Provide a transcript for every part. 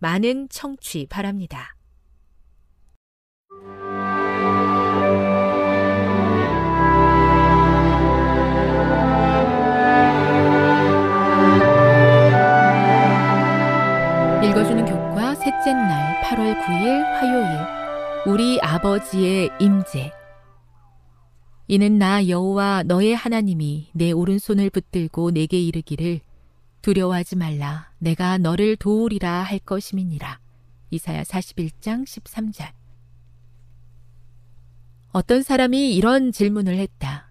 많은 청취 바랍니다. 읽어주는 교과 셋째 날 8월 9일 화요일 우리 아버지의 임재 이는 나 여호와 너의 하나님이 내 오른손을 붙들고 내게 이르기를 두려워하지 말라 내가 너를 도우리라 할 것임이니라 이사야 41장 13절 어떤 사람이 이런 질문을 했다.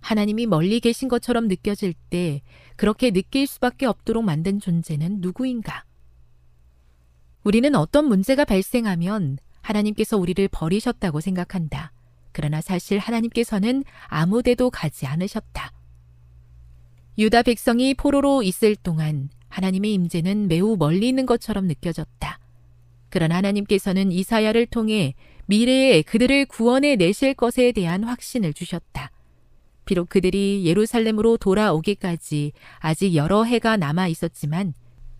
하나님이 멀리 계신 것처럼 느껴질 때 그렇게 느낄 수밖에 없도록 만든 존재는 누구인가? 우리는 어떤 문제가 발생하면 하나님께서 우리를 버리셨다고 생각한다. 그러나 사실 하나님께서는 아무데도 가지 않으셨다. 유다 백성이 포로로 있을 동안 하나님의 임재는 매우 멀리 있는 것처럼 느껴졌다. 그러나 하나님께서는 이사야를 통해 미래에 그들을 구원해 내실 것에 대한 확신을 주셨다. 비록 그들이 예루살렘으로 돌아오기까지 아직 여러 해가 남아 있었지만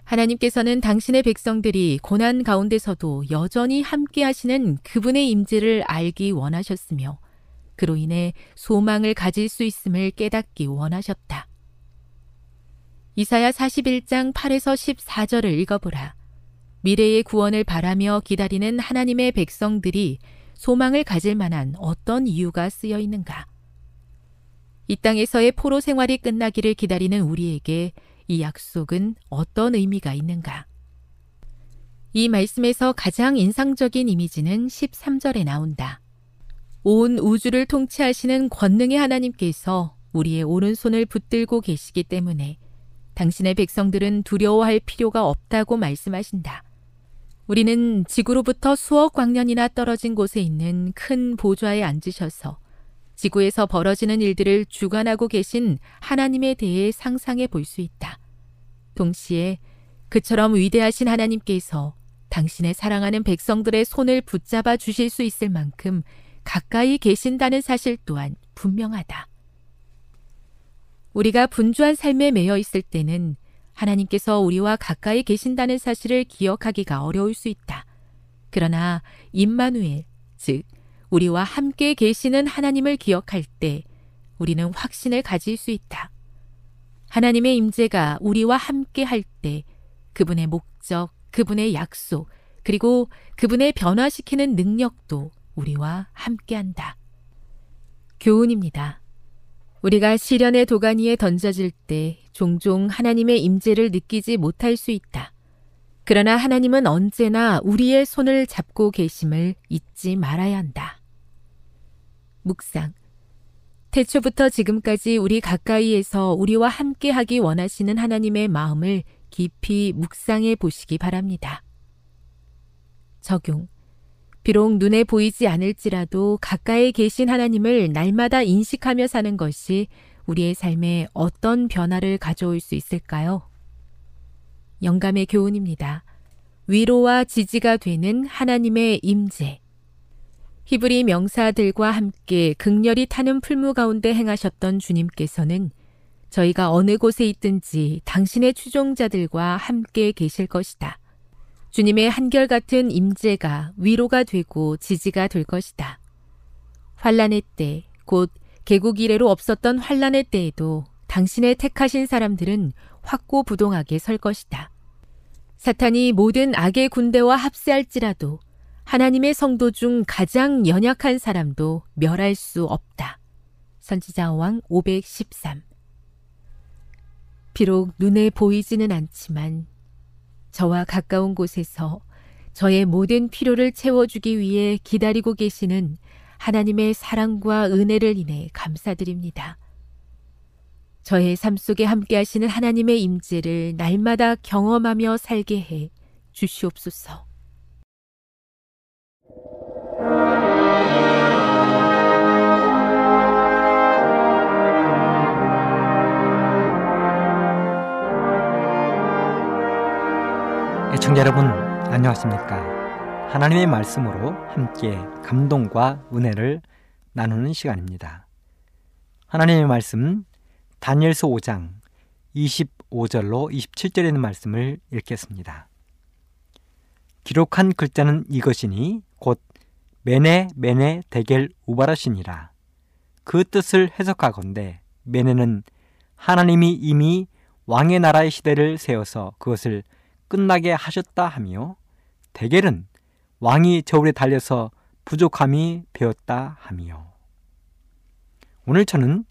하나님께서는 당신의 백성들이 고난 가운데서도 여전히 함께 하시는 그분의 임재를 알기 원하셨으며 그로 인해 소망을 가질 수 있음을 깨닫기 원하셨다. 이사야 41장 8에서 14절을 읽어보라. 미래의 구원을 바라며 기다리는 하나님의 백성들이 소망을 가질 만한 어떤 이유가 쓰여 있는가? 이 땅에서의 포로 생활이 끝나기를 기다리는 우리에게 이 약속은 어떤 의미가 있는가? 이 말씀에서 가장 인상적인 이미지는 13절에 나온다. 온 우주를 통치하시는 권능의 하나님께서 우리의 오른손을 붙들고 계시기 때문에 당신의 백성들은 두려워할 필요가 없다고 말씀하신다. 우리는 지구로부터 수억 광년이나 떨어진 곳에 있는 큰 보좌에 앉으셔서 지구에서 벌어지는 일들을 주관하고 계신 하나님에 대해 상상해 볼 수 있다. 동시에 그처럼 위대하신 하나님께서 당신의 사랑하는 백성들의 손을 붙잡아 주실 수 있을 만큼 가까이 계신다는 사실 또한 분명하다. 우리가 분주한 삶에 매여 있을 때는 하나님께서 우리와 가까이 계신다는 사실을 기억하기가 어려울 수 있다. 그러나 임마누엘, 즉 우리와 함께 계시는 하나님을 기억할 때 우리는 확신을 가질 수 있다. 하나님의 임재가 우리와 함께 할 때 그분의 목적, 그분의 약속, 그리고 그분의 변화시키는 능력도 우리와 함께 한다. 교훈입니다. 우리가 시련의 도가니에 던져질 때 종종 하나님의 임재를 느끼지 못할 수 있다. 그러나 하나님은 언제나 우리의 손을 잡고 계심을 잊지 말아야 한다. 묵상. 태초부터 지금까지 우리 가까이에서 우리와 함께 하기 원하시는 하나님의 마음을 깊이 묵상해 보시기 바랍니다. 적용. 비록 눈에 보이지 않을지라도 가까이 계신 하나님을 날마다 인식하며 사는 것이 우리의 삶에 어떤 변화를 가져올 수 있을까요? 영감의 교훈입니다. 위로와 지지가 되는 하나님의 임재. 히브리 명사들과 함께 극렬히 타는 풀무 가운데 행하셨던 주님께서는 저희가 어느 곳에 있든지 당신의 추종자들과 함께 계실 것이다. 주님의 한결같은 임재가 위로가 되고 지지가 될 것이다. 환란의 때, 곧 개국 이래로 없었던 환란의 때에도 당신의 택하신 사람들은 확고부동하게 설 것이다. 사탄이 모든 악의 군대와 합세할지라도 하나님의 성도 중 가장 연약한 사람도 멸할 수 없다. 선지자 왕 513 비록 눈에 보이지는 않지만 저와 가까운 곳에서 저의 모든 필요를 채워주기 위해 기다리고 계시는 하나님의 사랑과 은혜를 인해 감사드립니다. 저의 삶 속에 함께 하시는 하나님의 임재를 날마다 경험하며 살게 해 주시옵소서. 애청자 여러분 안녕하십니까? 하나님의 말씀으로 함께 감동과 은혜를 나누는 시간입니다. 하나님의 말씀 다니엘서 5장 25절로 27절에 있는 말씀을 읽겠습니다. 기록한 글자는 이것이니 곧 메네 메네 데겔 우바라시니라. 그 뜻을 해석하건대 메네는 하나님이 이미 왕의 나라의 시대를 세워서 그것을 끝나게 하셨다 하며 데겔은 왕이 저울에 달려서 부족함이 배었다 하며 오늘 저는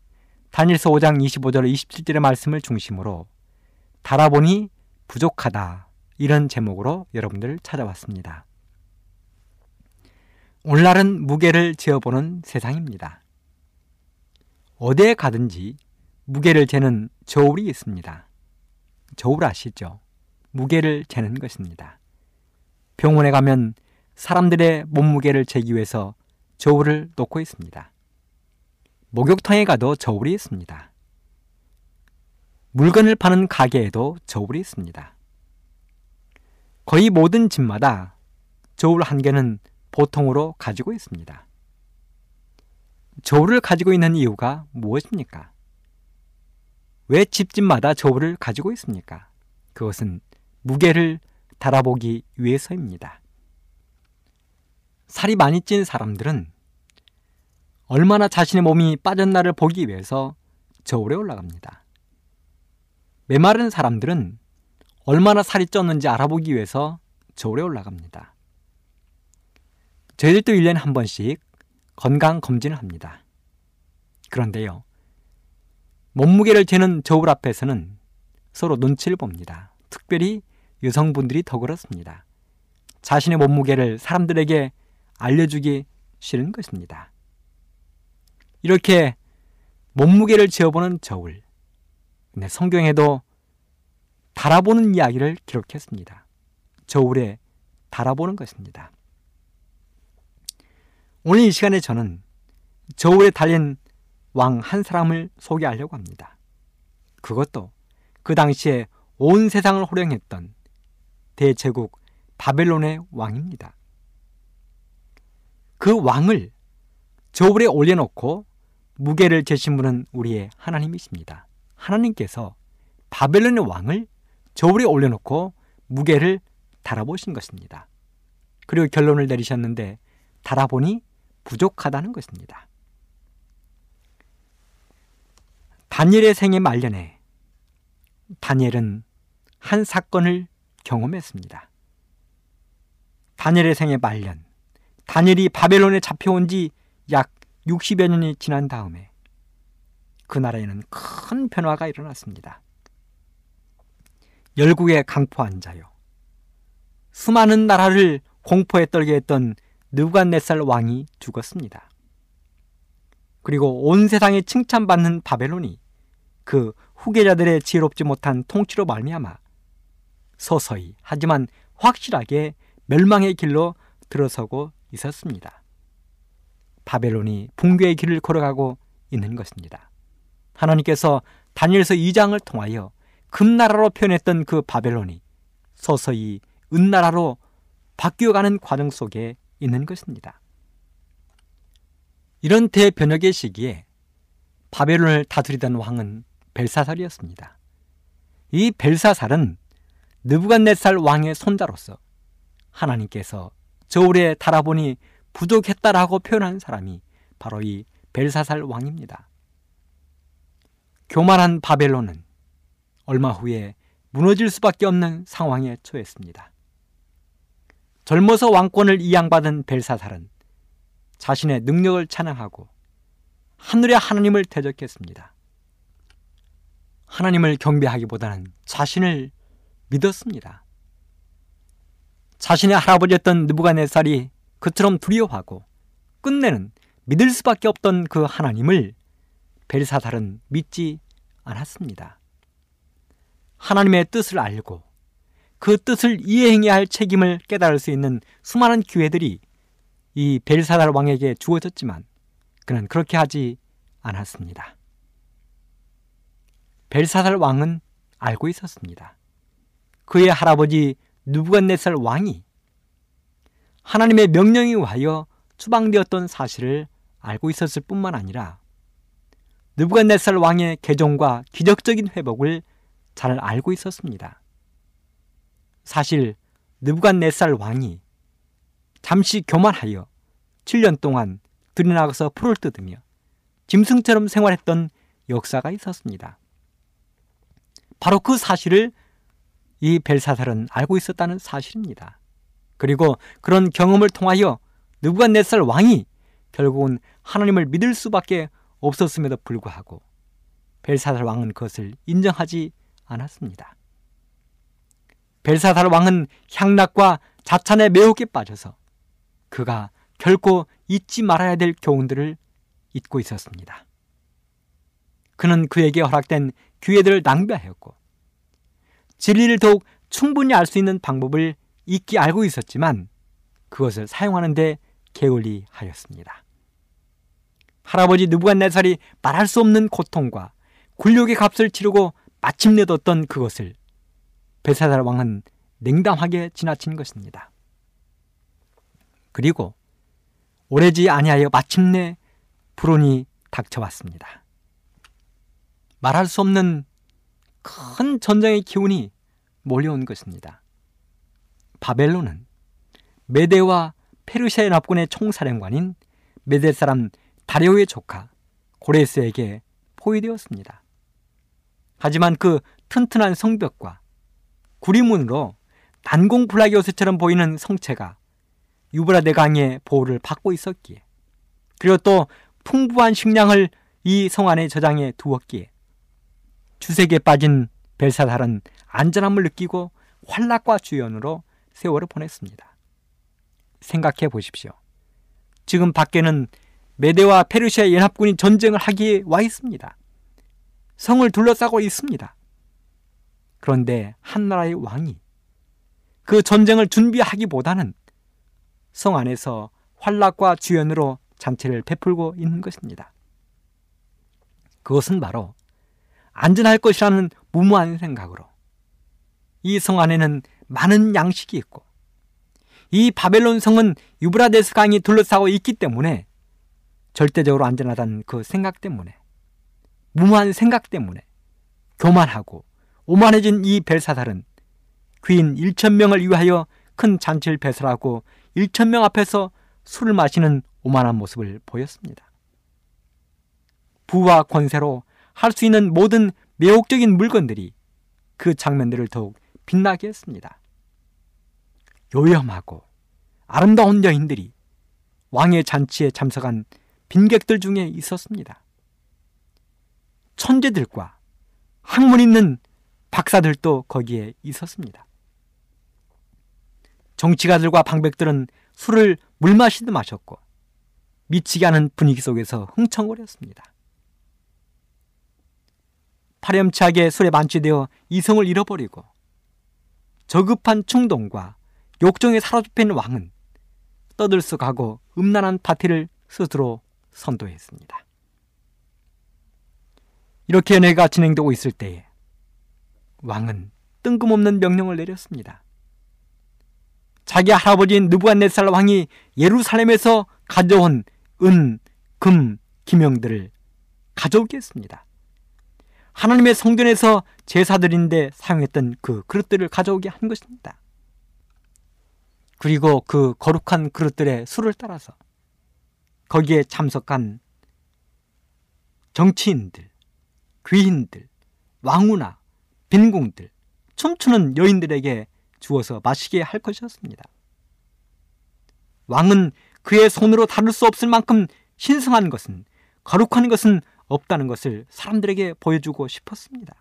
다니엘서 5장 25절 27절의 말씀을 중심으로 달아보니 부족하다 이런 제목으로 여러분들 찾아왔습니다. 오늘날은 무게를 재어보는 세상입니다. 어디에 가든지 무게를 재는 저울이 있습니다. 저울 아시죠? 무게를 재는 것입니다. 병원에 가면 사람들의 몸무게를 재기 위해서 저울을 놓고 있습니다. 목욕탕에 가도 저울이 있습니다. 물건을 파는 가게에도 저울이 있습니다. 거의 모든 집마다 저울 한 개는 보통으로 가지고 있습니다. 저울을 가지고 있는 이유가 무엇입니까? 왜 집집마다 저울을 가지고 있습니까? 그것은 무게를 달아보기 위해서입니다. 살이 많이 찐 사람들은 얼마나 자신의 몸이 빠졌나를 보기 위해서 저울에 올라갑니다. 메마른 사람들은 얼마나 살이 쪘는지 알아보기 위해서 저울에 올라갑니다. 저희들도 1년에 한 번씩 건강 검진을 합니다. 그런데요, 몸무게를 재는 저울 앞에서는 서로 눈치를 봅니다. 특별히 여성분들이 더 그렇습니다. 자신의 몸무게를 사람들에게 알려주기 싫은 것입니다. 이렇게 몸무게를 재어보는 저울. 네, 성경에도 달아보는 이야기를 기록했습니다. 저울에 달아보는 것입니다. 오늘 이 시간에 저는 저울에 달린 왕 한 사람을 소개하려고 합니다. 그것도 그 당시에 온 세상을 호령했던 대제국 바벨론의 왕입니다. 그 왕을 저울에 올려놓고 무게를 재신 분은 우리의 하나님이십니다. 하나님께서 바벨론의 왕을 저울에 올려놓고 무게를 달아보신 것입니다. 그리고 결론을 내리셨는데 달아보니 부족하다는 것입니다. 다니엘의 생애 말년에 다니엘은 한 사건을 경험했습니다. 다니엘의 생애 말년 다니엘이 바벨론에 잡혀온 지 약 60여 년이 지난 다음에 그 나라에는 큰 변화가 일어났습니다. 열국의 강포한 자요. 수많은 나라를 공포에 떨게 했던 느부갓네살 왕이 죽었습니다. 그리고 온 세상에 칭찬받는 바벨론이 그 후계자들의 지혜롭지 못한 통치로 말미암아 서서히 하지만 확실하게 멸망의 길로 들어서고 있었습니다. 바벨론이 붕괴의 길을 걸어가고 있는 것입니다. 하나님께서 다니엘서 2장을 통하여 금나라로 표현했던 그 바벨론이 서서히 은나라로 바뀌어가는 과정 속에 있는 것입니다. 이런 대변혁의 시기에 바벨론을 다스리던 왕은 벨사살이었습니다. 이 벨사살은 느부갓네살 왕의 손자로서 하나님께서 저울에 달아보니 부족했다라고 표현한 사람이 바로 이 벨사살 왕입니다. 교만한 바벨론은 얼마 후에 무너질 수밖에 없는 상황에 처했습니다. 젊어서 왕권을 이양받은 벨사살은 자신의 능력을 찬양하고 하늘의 하나님을 대적했습니다. 하나님을 경배하기보다는 자신을 믿었습니다. 자신의 할아버지였던 느부갓네살이 그처럼 두려워하고 끝내는 믿을 수밖에 없던 그 하나님을 벨사살은 믿지 않았습니다. 하나님의 뜻을 알고 그 뜻을 이해해야 할 책임을 깨달을 수 있는 수많은 기회들이 이 벨사살 왕에게 주어졌지만 그는 그렇게 하지 않았습니다. 벨사살 왕은 알고 있었습니다. 그의 할아버지 누부갓네살 왕이 하나님의 명령에 의하여 추방되었던 사실을 알고 있었을 뿐만 아니라 느부갓네살 왕의 개종과 기적적인 회복을 잘 알고 있었습니다. 사실 느부갓네살 왕이 잠시 교만하여 7년 동안 들이나가서 풀을 뜯으며 짐승처럼 생활했던 역사가 있었습니다. 바로 그 사실을 이 벨사살은 알고 있었다는 사실입니다. 그리고 그런 경험을 통하여 느부갓네살 왕이 결국은 하나님을 믿을 수밖에 없었음에도 불구하고 벨사살 왕은 그것을 인정하지 않았습니다. 벨사살 왕은 향락과 자찬에 매우게 빠져서 그가 결코 잊지 말아야 될 교훈들을 잊고 있었습니다. 그는 그에게 허락된 기회들을 낭비하였고 진리를 더욱 충분히 알 수 있는 방법을 잊기 알고 있었지만 그것을 사용하는데 게을리 하였습니다. 할아버지 느부갓네살이 말할 수 없는 고통과 굴욕의 값을 치르고 마침내 뒀던 그것을 벨사살 왕은 냉담하게 지나친 것입니다. 그리고 오래지 아니하여 마침내 불온이 닥쳐왔습니다. 말할 수 없는 큰 전쟁의 기운이 몰려온 것입니다. 바벨론은 메데와 페르시아 연합군의 총사령관인 메데 사람 다리오의 조카 고레스에게 포위되었습니다. 하지만 그 튼튼한 성벽과 구리문으로 난공불락의 요새처럼 보이는 성체가 유브라데 강의 보호를 받고 있었기에 그리고 또 풍부한 식량을 이 성 안에 저장해 두었기에 주색에 빠진 벨사살은 안전함을 느끼고 환락과 주연으로 세월을 보냈습니다. 생각해 보십시오. 지금 밖에는 메데와 페르시아 연합군이 전쟁을 하기에 와 있습니다. 성을 둘러싸고 있습니다. 그런데 한 나라의 왕이 그 전쟁을 준비하기보다는 성 안에서 환락과 주연으로 잔치를 베풀고 있는 것입니다. 그것은 바로 안전할 것이라는 무모한 생각으로 이 성 안에는 많은 양식이 있고 이 바벨론 성은 유브라데스 강이 둘러싸고 있기 때문에 절대적으로 안전하다는 그 생각 때문에 무모한 생각 때문에 교만하고 오만해진 이 벨사살은 귀인 1천 명을 위하여 큰 잔치를 배설하고 1천 명 앞에서 술을 마시는 오만한 모습을 보였습니다. 부와 권세로 할 수 있는 모든 매혹적인 물건들이 그 장면들을 더욱 빛나게 했습니다. 요염하고 아름다운 여인들이 왕의 잔치에 참석한 빈객들 중에 있었습니다. 천재들과 학문 있는 박사들도 거기에 있었습니다. 정치가들과 방백들은 술을 물 마시듯 마셨고 미치게 하는 분위기 속에서 흥청거렸습니다. 파렴치하게 술에 만취되어 이성을 잃어버리고 저급한 충동과 욕정에 사로잡힌 왕은 떠들썩하고 음란한 파티를 스스로 선도했습니다. 이렇게 연애가 진행되고 있을 때에 왕은 뜬금없는 명령을 내렸습니다. 자기 할아버지인 느부갓네살 왕이 예루살렘에서 가져온 은, 금, 기명들을 가져오겠습니다. 하나님의 성전에서 제사드린데 사용했던 그 그릇들을 가져오게 한 것입니다. 그리고 그 거룩한 그릇들의 수를 따라서 거기에 참석한 정치인들, 귀인들, 왕후나 빈궁들, 춤추는 여인들에게 주어서 마시게 할 것이었습니다. 왕은 그의 손으로 다룰 수 없을 만큼 신성한 것은 거룩한 것은 없다는 것을 사람들에게 보여주고 싶었습니다.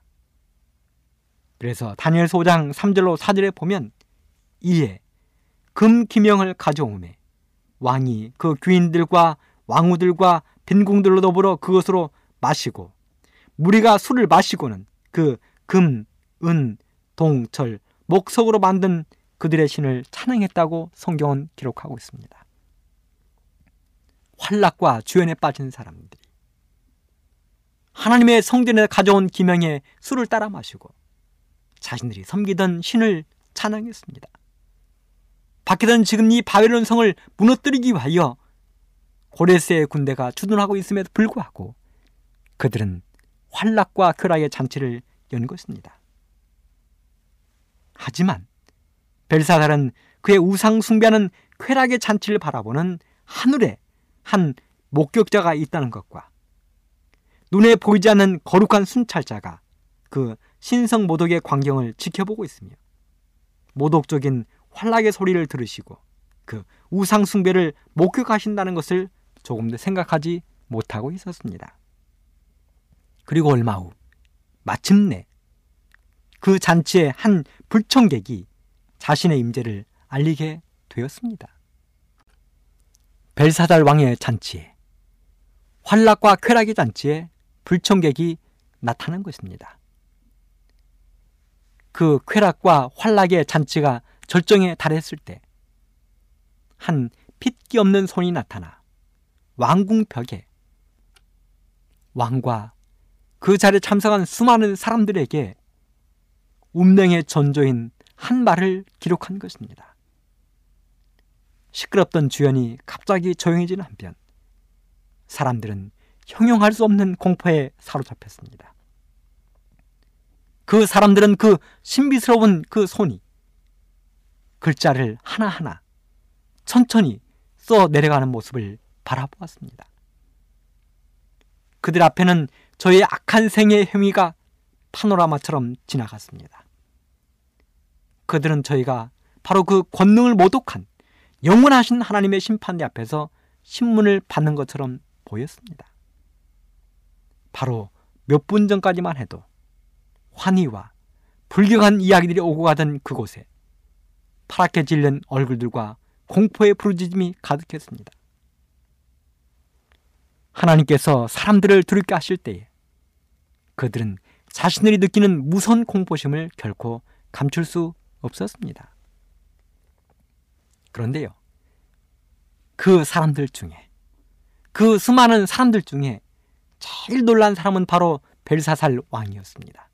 그래서 다니엘 소장 3절로 4절에 보면 이에 금 기명을 가져오매 왕이 그 귀인들과 왕후들과 빈궁들로 더불어 그것으로 마시고 무리가 술을 마시고는 그 금, 은, 동, 철, 목석으로 만든 그들의 신을 찬양했다고 성경은 기록하고 있습니다. 환락과 주연에 빠진 사람들이 하나님의 성전에 가져온 기명에 술을 따라 마시고 자신들이 섬기던 신을 찬양했습니다. 박해던 지금 이 바벨론 성을 무너뜨리기 위하여 고레스의 군대가 주둔하고 있음에도 불구하고 그들은 환락과 쾌락의 잔치를 연 것입니다. 하지만 벨사달은 그의 우상 숭배하는 쾌락의 잔치를 바라보는 하늘에 한 목격자가 있다는 것과 눈에 보이지 않는 거룩한 순찰자가 그 신성 모독의 광경을 지켜보고 있으며 모독적인 환락의 소리를 들으시고 그 우상 숭배를 목격하신다는 것을 조금 더 생각하지 못하고 있었습니다. 그리고 얼마 후 마침내 그 잔치의 한 불청객이 자신의 임재를 알리게 되었습니다. 벨사달 왕의 잔치에 환락과 쾌락의 잔치에 불청객이 나타난 것입니다. 그 쾌락과 환락의 잔치가 절정에 달했을 때 한 핏기 없는 손이 나타나 왕궁 벽에 왕과 그 자리에 참석한 수많은 사람들에게 운명의 전조인 한 말을 기록한 것입니다. 시끄럽던 주연이 갑자기 조용해지는 한편 사람들은 형용할 수 없는 공포에 사로잡혔습니다. 그 사람들은 그 신비스러운 그 손이 글자를 하나하나 천천히 써 내려가는 모습을 바라보았습니다. 그들 앞에는 저의 악한 생의 행위가 파노라마처럼 지나갔습니다. 그들은 저희가 바로 그 권능을 모독한 영원하신 하나님의 심판대 앞에서 신문을 받는 것처럼 보였습니다. 바로 몇 분 전까지만 해도 환희와 불경한 이야기들이 오고 가던 그곳에 파랗게 질린 얼굴들과 공포의 부르짖음이 가득했습니다. 하나님께서 사람들을 두렵게 하실 때에 그들은 자신들이 느끼는 무선 공포심을 결코 감출 수 없었습니다. 그런데요, 그 사람들 중에, 그 수많은 사람들 중에 제일 놀란 사람은 바로 벨사살 왕이었습니다.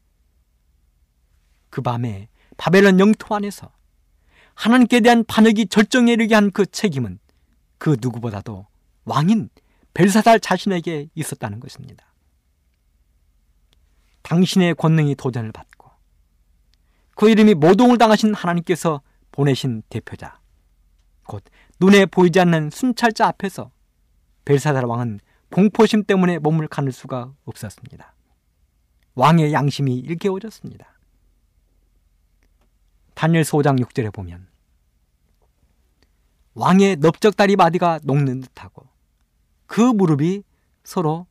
그 밤에 바벨론 영토 안에서 하나님께 대한 반역이 절정에 이르게 한 그 책임은 그 누구보다도 왕인 벨사살 자신에게 있었다는 것입니다. 당신의 권능이 도전을 받고 그 이름이 모동을 당하신 하나님께서 보내신 대표자 곧 눈에 보이지 않는 순찰자 앞에서 벨사살 왕은 공포심 때문에 몸을 가눌 수가 없었습니다. 왕의 양심이 일깨워졌습니다. 다니엘 소장 6절에 보면 왕의 넓적다리 마디가 녹는 듯하고 그 무릎이 서로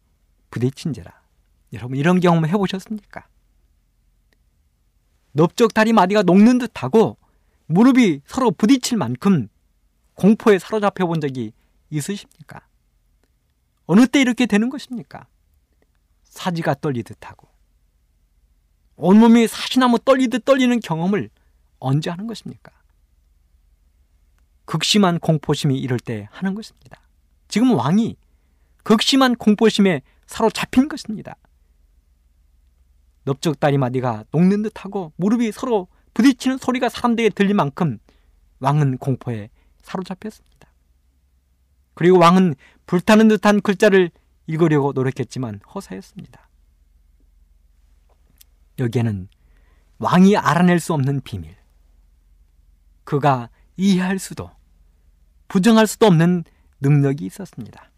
부딪힌지라. 여러분 이런 경험 해보셨습니까? 넓적다리 마디가 녹는 듯하고 무릎이 서로 부딪힐 만큼 공포에 사로잡혀 본 적이 있으십니까? 어느 때 이렇게 되는 것입니까? 사지가 떨리듯 하고 온몸이 사시나무 떨리듯 떨리는 경험을 언제 하는 것입니까? 극심한 공포심이 이럴 때 하는 것입니다. 지금 왕이 극심한 공포심에 사로잡힌 것입니다. 넓적 다리마디가 녹는 듯하고 무릎이 서로 부딪히는 소리가 사람들에게 들릴 만큼 왕은 공포에 사로잡혔습니다. 그리고 왕은 불타는 듯한 글자를 읽으려고 노력했지만 허사했습니다. 여기에는 왕이 알아낼 수 없는 비밀, 그가 이해할 수도, 부정할 수도 없는 능력이 있었습니다.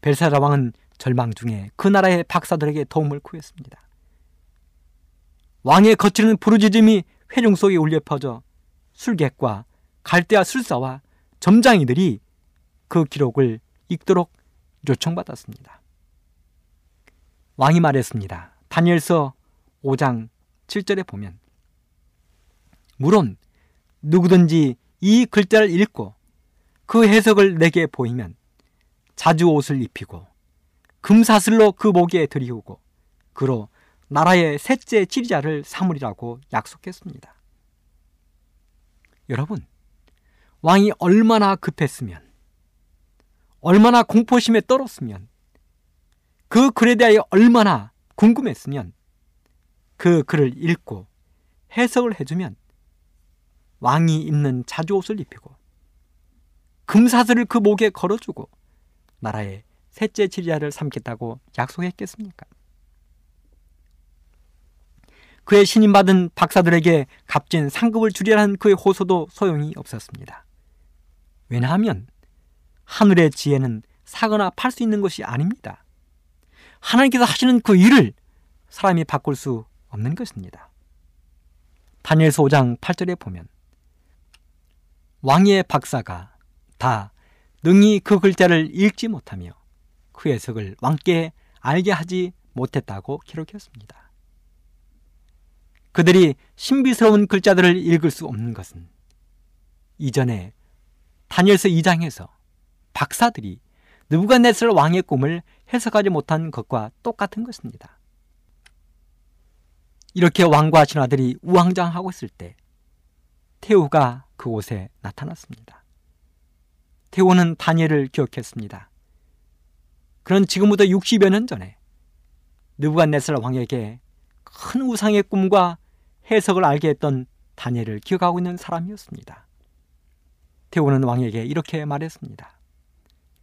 벨사라 왕은 절망 중에 그 나라의 박사들에게 도움을 구했습니다. 왕의 거치는 부르짖음이 회중 속에 울려 퍼져 술객과 갈대아 술사와 점장이들이 그 기록을 읽도록 요청받았습니다. 왕이 말했습니다. 다니엘서 5장 7절에 보면 물론 누구든지 이 글자를 읽고 그 해석을 내게 보이면 자주 옷을 입히고 금사슬로 그 목에 들이우고 그로 나라의 셋째 지리자를 삼으리라고 약속했습니다. 여러분, 왕이 얼마나 급했으면, 얼마나 공포심에 떨었으면, 그 글에 대하여 얼마나 궁금했으면, 그 글을 읽고 해석을 해주면, 왕이 입는 자주옷을 입히고, 금사슬을 그 목에 걸어주고, 나라의 셋째 지리자를 삼겠다고 약속했겠습니까? 그의 신임받은 박사들에게 값진 상급을 주리라는 그의 호소도 소용이 없었습니다. 왜냐하면 하늘의 지혜는 사거나 팔 수 있는 것이 아닙니다. 하나님께서 하시는 그 일을 사람이 바꿀 수 없는 것입니다. 다니엘서 5장 8절에 보면 왕의 박사가 다 능히 그 글자를 읽지 못하며 그 해석을 왕께 알게 하지 못했다고 기록했습니다. 그들이 신비스러운 글자들을 읽을 수 없는 것은 이전에 다니엘서 2장에서 박사들이 느부갓네살 왕의 꿈을 해석하지 못한 것과 똑같은 것입니다. 이렇게 왕과 신하들이 우왕좌왕하고 있을 때 태우가 그곳에 나타났습니다. 태우는 다니엘을 기억했습니다. 그런 지금부터 60여 년 전에 느부갓네살 왕에게 큰 우상의 꿈과 해석을 알게 했던 다니엘을 기억하고 있는 사람이었습니다. 태우는 왕에게 이렇게 말했습니다.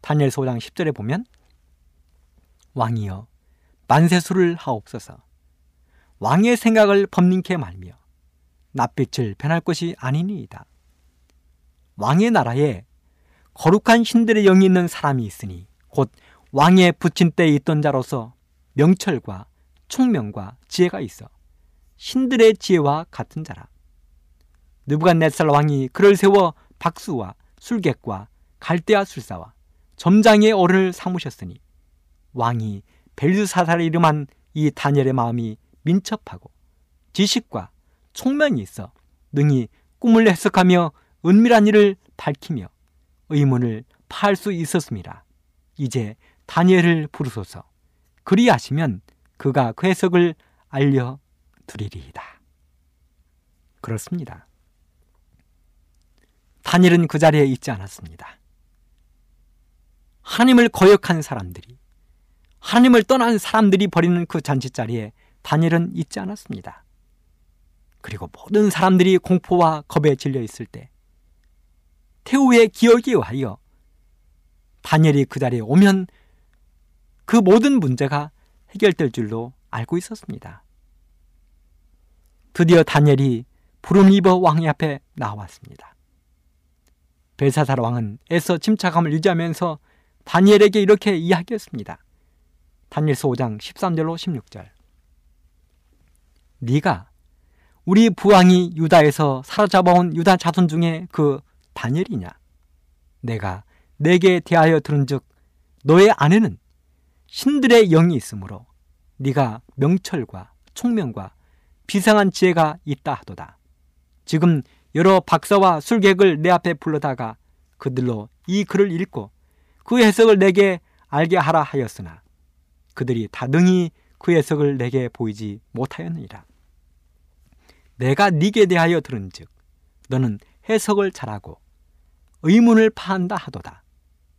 다니엘 소장 10절에 보면 왕이여 만세수를 하옵소서 왕의 생각을 법님케 말며 낯빛을 변할 것이 아니니이다. 왕의 나라에 거룩한 신들의 영이 있는 사람이 있으니 곧 왕의 부친 때에 있던 자로서 명철과 총명과 지혜가 있어 신들의 지혜와 같은 자라. 느부갓네살 왕이 그를 세워 박수와 술객과 갈대아 술사와 점장의 어른을 삼으셨으니 왕이 벨드사살을 이름한 이 다니엘의 마음이 민첩하고 지식과 총명이 있어 능히 꿈을 해석하며 은밀한 일을 밝히며 의문을 파할 수 있었습니다. 이제 다니엘을 부르소서. 그리하시면 그가 그 해석을 알려 드리리이다. 그렇습니다. 다니엘은 그 자리에 있지 않았습니다. 하나님을 거역한 사람들이, 하나님을 떠난 사람들이 버리는 그 잔치자리에 다니엘은 있지 않았습니다. 그리고 모든 사람들이 공포와 겁에 질려 있을 때, 태우의 기억에 의하여 다니엘이 그 자리에 오면 그 모든 문제가 해결될 줄로 알고 있었습니다. 드디어 다니엘이 부름 입어 왕의 앞에 나왔습니다. 벨사살 왕은 애써 침착함을 유지하면서 다니엘에게 이렇게 이야기했습니다. 다니엘서 5장 13절로 16절. 네가 우리 부왕이 유다에서 사로잡아온 유다 자손 중에 그 다니엘이냐? 내가 내게 대하여 들은즉 너의 아내는 신들의 영이 있으므로 네가 명철과 총명과 비상한 지혜가 있다 하도다. 지금 여러 박사와 술객을 내 앞에 불러다가 그들로 이 글을 읽고 그 해석을 내게 알게 하라 하였으나 그들이 다 능히 그 해석을 내게 보이지 못하였느니라. 내가 네게 대하여 들은즉 너는 해석을 잘하고 의문을 파한다 하도다.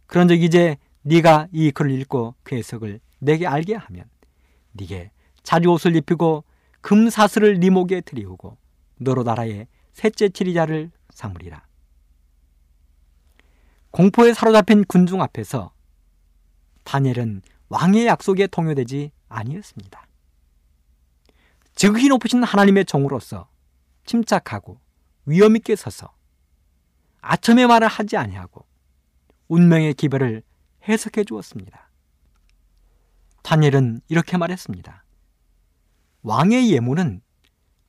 그런즉 이제 네가 이 글을 읽고 그 해석을 내게 알게 하면 네게 자주 옷을 입히고 금사슬을 네 목에 들이우고 너로 나라의 셋째 치리자를 삼으리라. 공포에 사로잡힌 군중 앞에서 다니엘은 왕의 약속에 동요되지 아니었습니다. 지극히 높으신 하나님의 종으로서 침착하고 위험 있게 서서 아첨의 말을 하지 아니하고 운명의 기별을 해석해 주었습니다. 다니엘은 이렇게 말했습니다. 왕의 예물은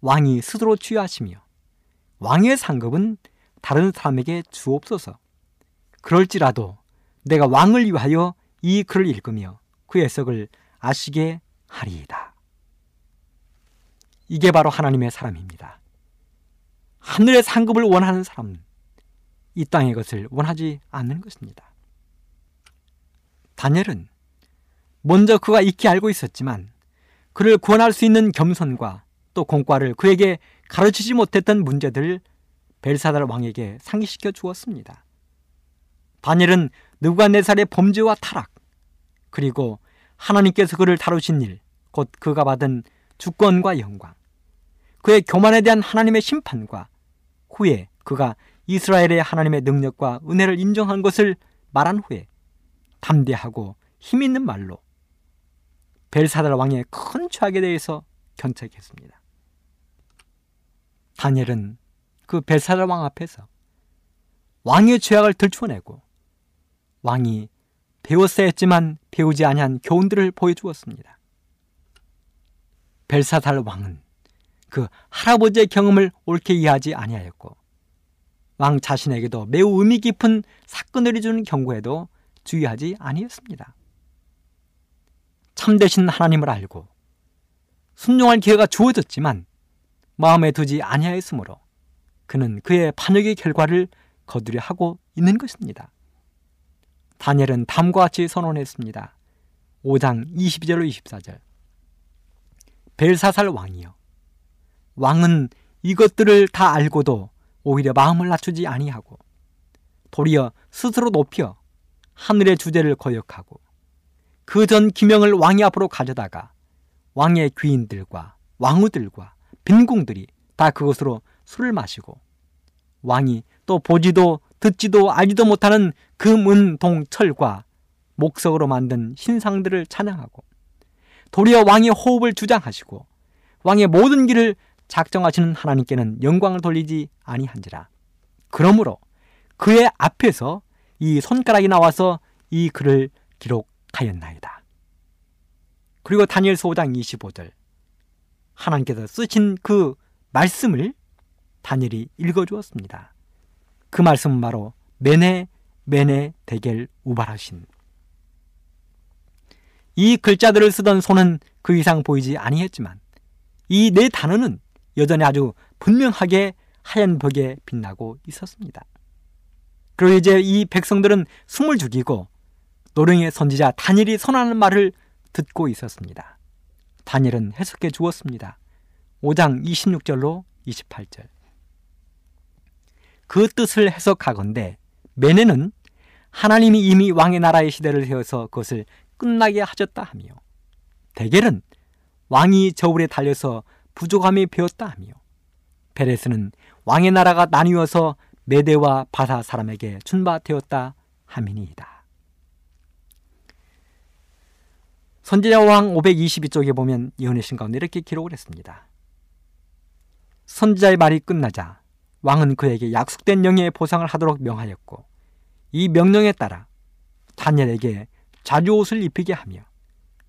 왕이 스스로 취하시며 왕의 상급은 다른 사람에게 주옵소서. 그럴지라도 내가 왕을 위하여 이 글을 읽으며 그 해석을 아시게 하리이다. 이게 바로 하나님의 사람입니다. 하늘의 상급을 원하는 사람은 이 땅의 것을 원하지 않는 것입니다. 다니엘은 먼저 그가 익히 알고 있었지만 그를 구원할 수 있는 겸손과 또 공과를 그에게 가르치지 못했던 문제들을 벨사달 왕에게 상기시켜 주었습니다. 다니엘은 느부갓네살의 범죄와 타락 그리고 하나님께서 그를 다루신 일, 곧 그가 받은 주권과 영광, 그의 교만에 대한 하나님의 심판과 후에 그가 이스라엘의 하나님의 능력과 은혜를 인정한 것을 말한 후에 담대하고 힘 있는 말로 벨사달 왕의 큰 죄악에 대해서 견책했습니다. 다니엘은 그 벨사달 왕 앞에서 왕의 죄악을 들춰내고 왕이 배웠어야 했지만 배우지 아니한 교훈들을 보여주었습니다. 벨사달 왕은 그 할아버지의 경험을 옳게 이해하지 아니하였고 왕 자신에게도 매우 의미 깊은 사건을 주는 경고에도 주의하지 아니했습니다. 참되신 하나님을 알고 순종할 기회가 주어졌지만 마음에 두지 아니하였으므로 그는 그의 반역의 결과를 거두려 하고 있는 것입니다. 다니엘은 다음과 같이 선언했습니다. 5장 22절로 24절. 벨사살 왕이여. 왕은 이것들을 다 알고도 오히려 마음을 낮추지 아니하고 도리어 스스로 높여 하늘의 주제를 거역하고 그 전 기명을 왕이 앞으로 가져다가 왕의 귀인들과 왕후들과 빈궁들이 다 그것으로 술을 마시고 왕이 또 보지도 듣지도 알지도 못하는 금은 동철과 목석으로 만든 신상들을 찬양하고 도리어 왕의 호흡을 주장하시고 왕의 모든 길을 작정하시는 하나님께는 영광을 돌리지 아니한지라. 그러므로 그의 앞에서 이 손가락이 나와서 이 글을 기록하였나이다. 그리고 다니엘서 5장 25절 하나님께서 쓰신 그 말씀을 다니엘이 읽어주었습니다. 그 말씀은 바로 메네 메네 대겔 우발하신 이 글자들을 쓰던 손은 그 이상 보이지 아니했지만 이 네 단어는 여전히 아주 분명하게 하얀 벽에 빛나고 있었습니다. 그리고 이제 이 백성들은 숨을 죽이고 노령의 선지자 다니엘이 선하는 말을 듣고 있었습니다. 다니엘은 해석해 주었습니다. 5장 26절로 28절. 그 뜻을 해석하건대 메네는 하나님이 이미 왕의 나라의 시대를 세워서 그것을 끝나게 하셨다 하며 대겔은 왕이 저울에 달려서 부족함이 배었다 하며 베레스는 왕의 나라가 나뉘어서 메대와 바사 사람에게 준바되었다 함이니이다. 선지자 왕 522쪽에 보면 예언의 가운데 이렇게 기록을 했습니다. 선지자의 말이 끝나자 왕은 그에게 약속된 영예의 보상을 하도록 명하였고 이 명령에 따라 다니엘에게 자주 옷을 입히게 하며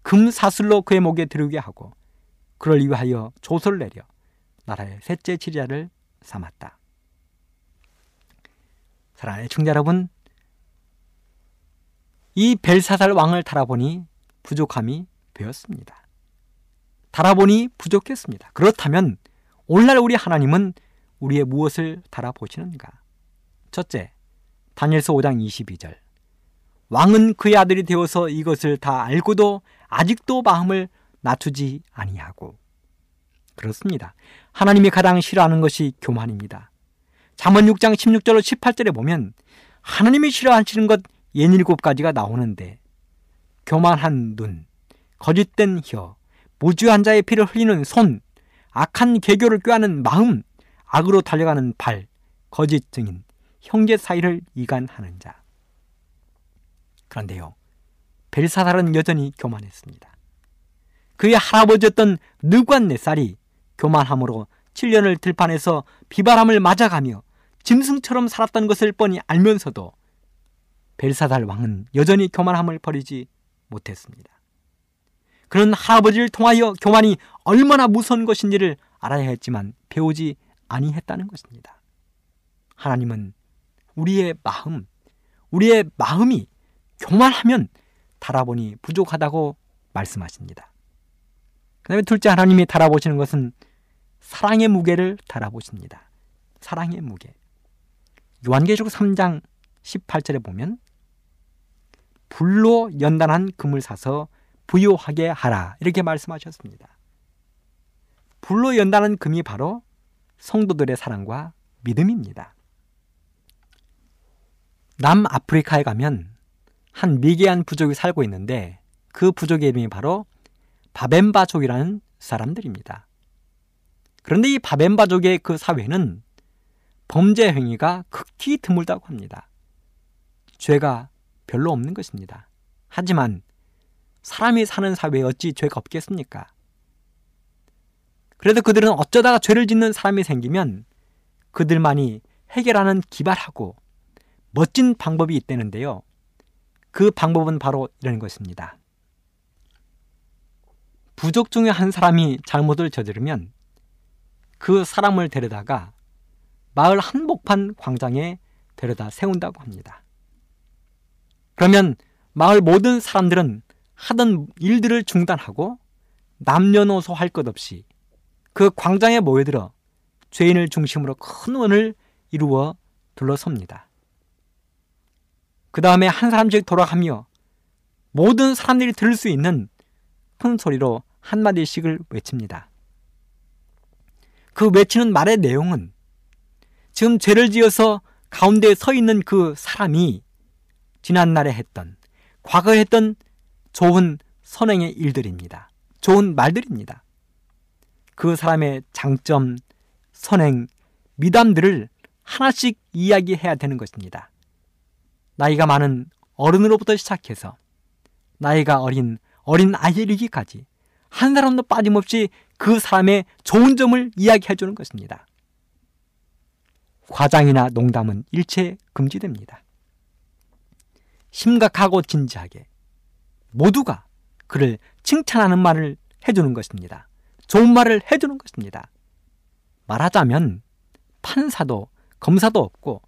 금 사슬로 그의 목에 들우게 하고 그를 위하여 조서를 내려 나라의 셋째 지리자를 삼았다. 사랑하는 청자 여러분, 이 벨사살 왕을 달아보니 부족함이 되었습니다. 달아보니 부족했습니다. 그렇다면 오늘날 우리 하나님은 우리의 무엇을 달아보시는가? 첫째, 다니엘서 5장 22절. 왕은 그의 아들이 되어서 이것을 다 알고도 아직도 마음을 낮추지 아니하고 그렇습니다. 하나님이 가장 싫어하는 것이 교만입니다. 잠언 6장 16절로 18절에 보면 하나님이 싫어하시는 것 예닐곱 가지가 나오는데 교만한 눈, 거짓된 혀, 무주한 자의 피를 흘리는 손, 악한 개교를 꾀하는 마음, 악으로 달려가는 발, 거짓 증인, 형제 사이를 이간하는 자. 그런데요, 벨사살은 여전히 교만했습니다. 그의 할아버지였던 느관네살이 교만함으로 7년을 들판에서 비바람을 맞아가며 짐승처럼 살았던 것을 뻔히 알면서도 벨사달 왕은 여전히 교만함을 버리지 못했습니다. 그런 할아버지를 통하여 교만이 얼마나 무서운 것인지를 알아야 했지만 배우지 아니했다는 것입니다. 하나님은 우리의 마음, 우리의 마음이 교만하면 달아보니 부족하다고 말씀하십니다. 그 다음에 둘째 하나님이 달아보시는 것은 사랑의 무게를 달아보십니다. 사랑의 무게. 요한계시록 3장 18절에 보면 불로 연단한 금을 사서 부요하게 하라 이렇게 말씀하셨습니다. 불로 연단한 금이 바로 성도들의 사랑과 믿음입니다. 남아프리카에 가면 한 미개한 부족이 살고 있는데 그 부족의 이름이 바로 바벤바족이라는 사람들입니다. 그런데 이 바벤바족의 그 사회는 범죄 행위가 극히 드물다고 합니다. 죄가 별로 없는 것입니다. 하지만 사람이 사는 사회에 어찌 죄가 없겠습니까? 그래도 그들은 어쩌다가 죄를 짓는 사람이 생기면 그들만이 해결하는 기발하고 멋진 방법이 있다는데요. 그 방법은 바로 이런 것입니다. 부족 중에 한 사람이 잘못을 저지르면 그 사람을 데려다가 마을 한복판 광장에 데려다 세운다고 합니다. 그러면 마을 모든 사람들은 하던 일들을 중단하고 남녀노소 할 것 없이 그 광장에 모여들어 죄인을 중심으로 큰 원을 이루어 둘러섭니다. 그 다음에 한 사람씩 돌아가며 모든 사람들이 들을 수 있는 큰 소리로 한마디씩을 외칩니다. 그 외치는 말의 내용은 지금 죄를 지어서 가운데 서 있는 그 사람이 지난날에 했던, 과거에 했던 좋은 선행의 일들입니다. 좋은 말들입니다. 그 사람의 장점, 선행, 미담들을 하나씩 이야기해야 되는 것입니다. 나이가 많은 어른으로부터 시작해서 나이가 어린 어린 아이이기까지 한 사람도 빠짐없이 그 사람의 좋은 점을 이야기해 주는 것입니다. 과장이나 농담은 일체 금지됩니다. 심각하고 진지하게 모두가 그를 칭찬하는 말을 해주는 것입니다. 좋은 말을 해주는 것입니다. 말하자면 판사도 검사도 없고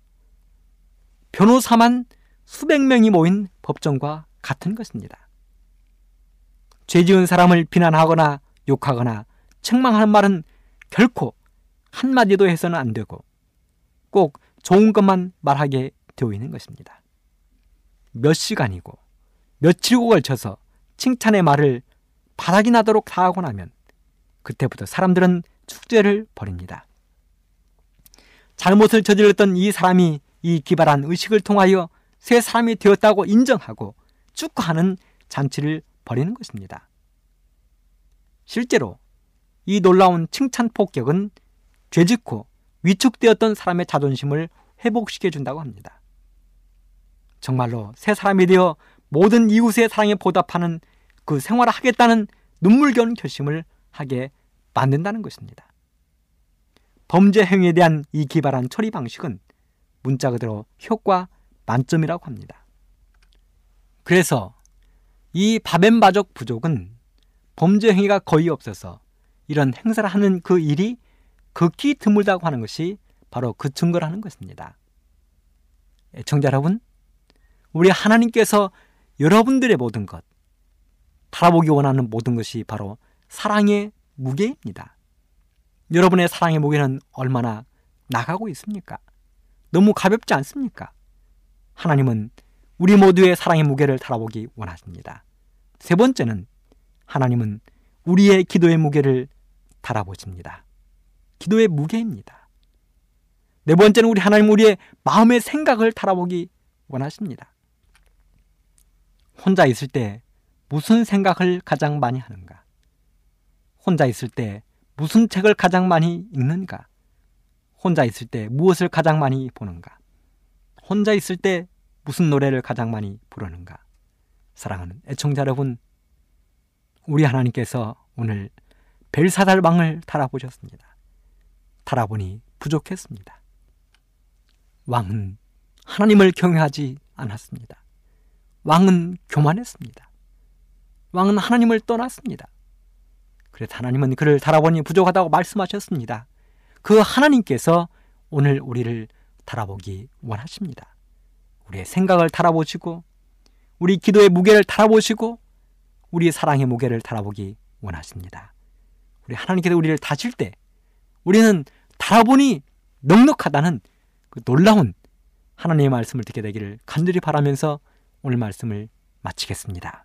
변호사만 수백 명이 모인 법정과 같은 것입니다. 죄 지은 사람을 비난하거나 욕하거나 책망하는 말은 결코 한마디도 해서는 안 되고 꼭 좋은 것만 말하게 되어 있는 것입니다. 몇 시간이고 며칠고 걸쳐서 칭찬의 말을 바닥이 나도록 다 하고 나면 그때부터 사람들은 축제를 벌입니다. 잘못을 저질렀던 이 사람이 이 기발한 의식을 통하여 새 사람이 되었다고 인정하고 축하하는 잔치를 벌이는 것입니다. 실제로 이 놀라운 칭찬 폭격은 죄짓고 위축되었던 사람의 자존심을 회복시켜 준다고 합니다. 정말로 새 사람이 되어 모든 이웃의 사랑에 보답하는 그 생활을 하겠다는 눈물겨운 결심을 하게 만든다는 것입니다. 범죄 행위에 대한 이 기발한 처리 방식은 문자 그대로 효과 만점이라고 합니다. 그래서 이 바벤바족 부족은 범죄 행위가 거의 없어서 이런 행사를 하는 그 일이 극히 드물다고 하는 것이 바로 그 증거라는 것입니다. 애청자 여러분, 우리 하나님께서 여러분들의 모든 것, 바라보기 원하는 모든 것이 바로 사랑의 무게입니다. 여러분의 사랑의 무게는 얼마나 나가고 있습니까? 너무 가볍지 않습니까? 하나님은 우리 모두의 사랑의 무게를 달아보기 원하십니다. 세 번째는 하나님은 우리의 기도의 무게를 달아보십니다. 기도의 무게입니다. 네 번째는 우리 하나님 우리의 마음의 생각을 달아보기 원하십니다. 혼자 있을 때 무슨 생각을 가장 많이 하는가? 혼자 있을 때 무슨 책을 가장 많이 읽는가? 혼자 있을 때 무엇을 가장 많이 보는가? 혼자 있을 때 무슨 노래를 가장 많이 부르는가? 사랑하는 애청자 여러분, 우리 하나님께서 오늘 벨사달방을 달아보셨습니다. 달아보니 부족했습니다. 왕은 하나님을 경외하지 않았습니다. 왕은 교만했습니다. 왕은 하나님을 떠났습니다. 그래서 하나님은 그를 달아보니 부족하다고 말씀하셨습니다. 그 하나님께서 오늘 우리를 달아보기 원하십니다. 우리의 생각을 달아보시고, 우리 기도의 무게를 달아보시고, 우리 사랑의 무게를 달아보기 원하십니다. 우리 하나님께서 우리를 다칠 때, 우리는 달아보니 넉넉하다는 그 놀라운 하나님의 말씀을 듣게 되기를 간절히 바라면서 오늘 말씀을 마치겠습니다.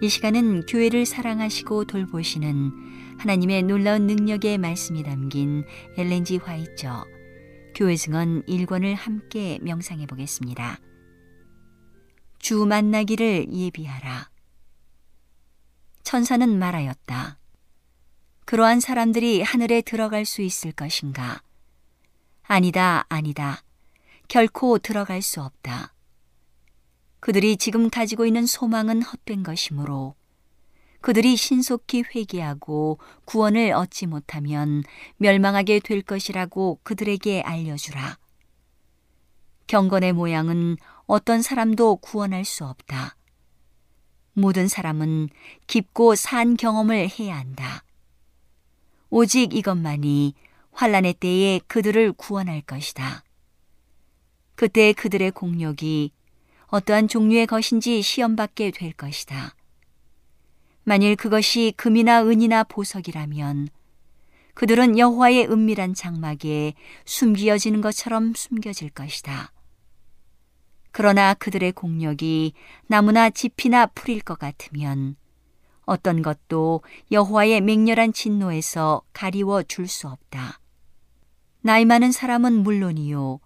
이 시간은 교회를 사랑하시고 돌보시는 하나님의 놀라운 능력의 말씀이 담긴 엘렌지 화이처 교회 증언 1권을 함께 명상해 보겠습니다. 주 만나기를 예비하라. 천사는 말하였다. 그러한 사람들이 하늘에 들어갈 수 있을 것인가? 아니다, 아니다. 결코 들어갈 수 없다. 그들이 지금 가지고 있는 소망은 헛된 것이므로 그들이 신속히 회개하고 구원을 얻지 못하면 멸망하게 될 것이라고 그들에게 알려주라. 경건의 모양은 어떤 사람도 구원할 수 없다. 모든 사람은 깊고 산 경험을 해야 한다. 오직 이것만이 환란의 때에 그들을 구원할 것이다. 그때 그들의 공력이 어떠한 종류의 것인지 시험받게 될 것이다. 만일 그것이 금이나 은이나 보석이라면 그들은 여호와의 은밀한 장막에 숨겨지는 것처럼 숨겨질 것이다. 그러나 그들의 공력이 나무나 짚이나 풀일 것 같으면 어떤 것도 여호와의 맹렬한 진노에서 가리워 줄 수 없다. 나이 많은 사람은 물론이요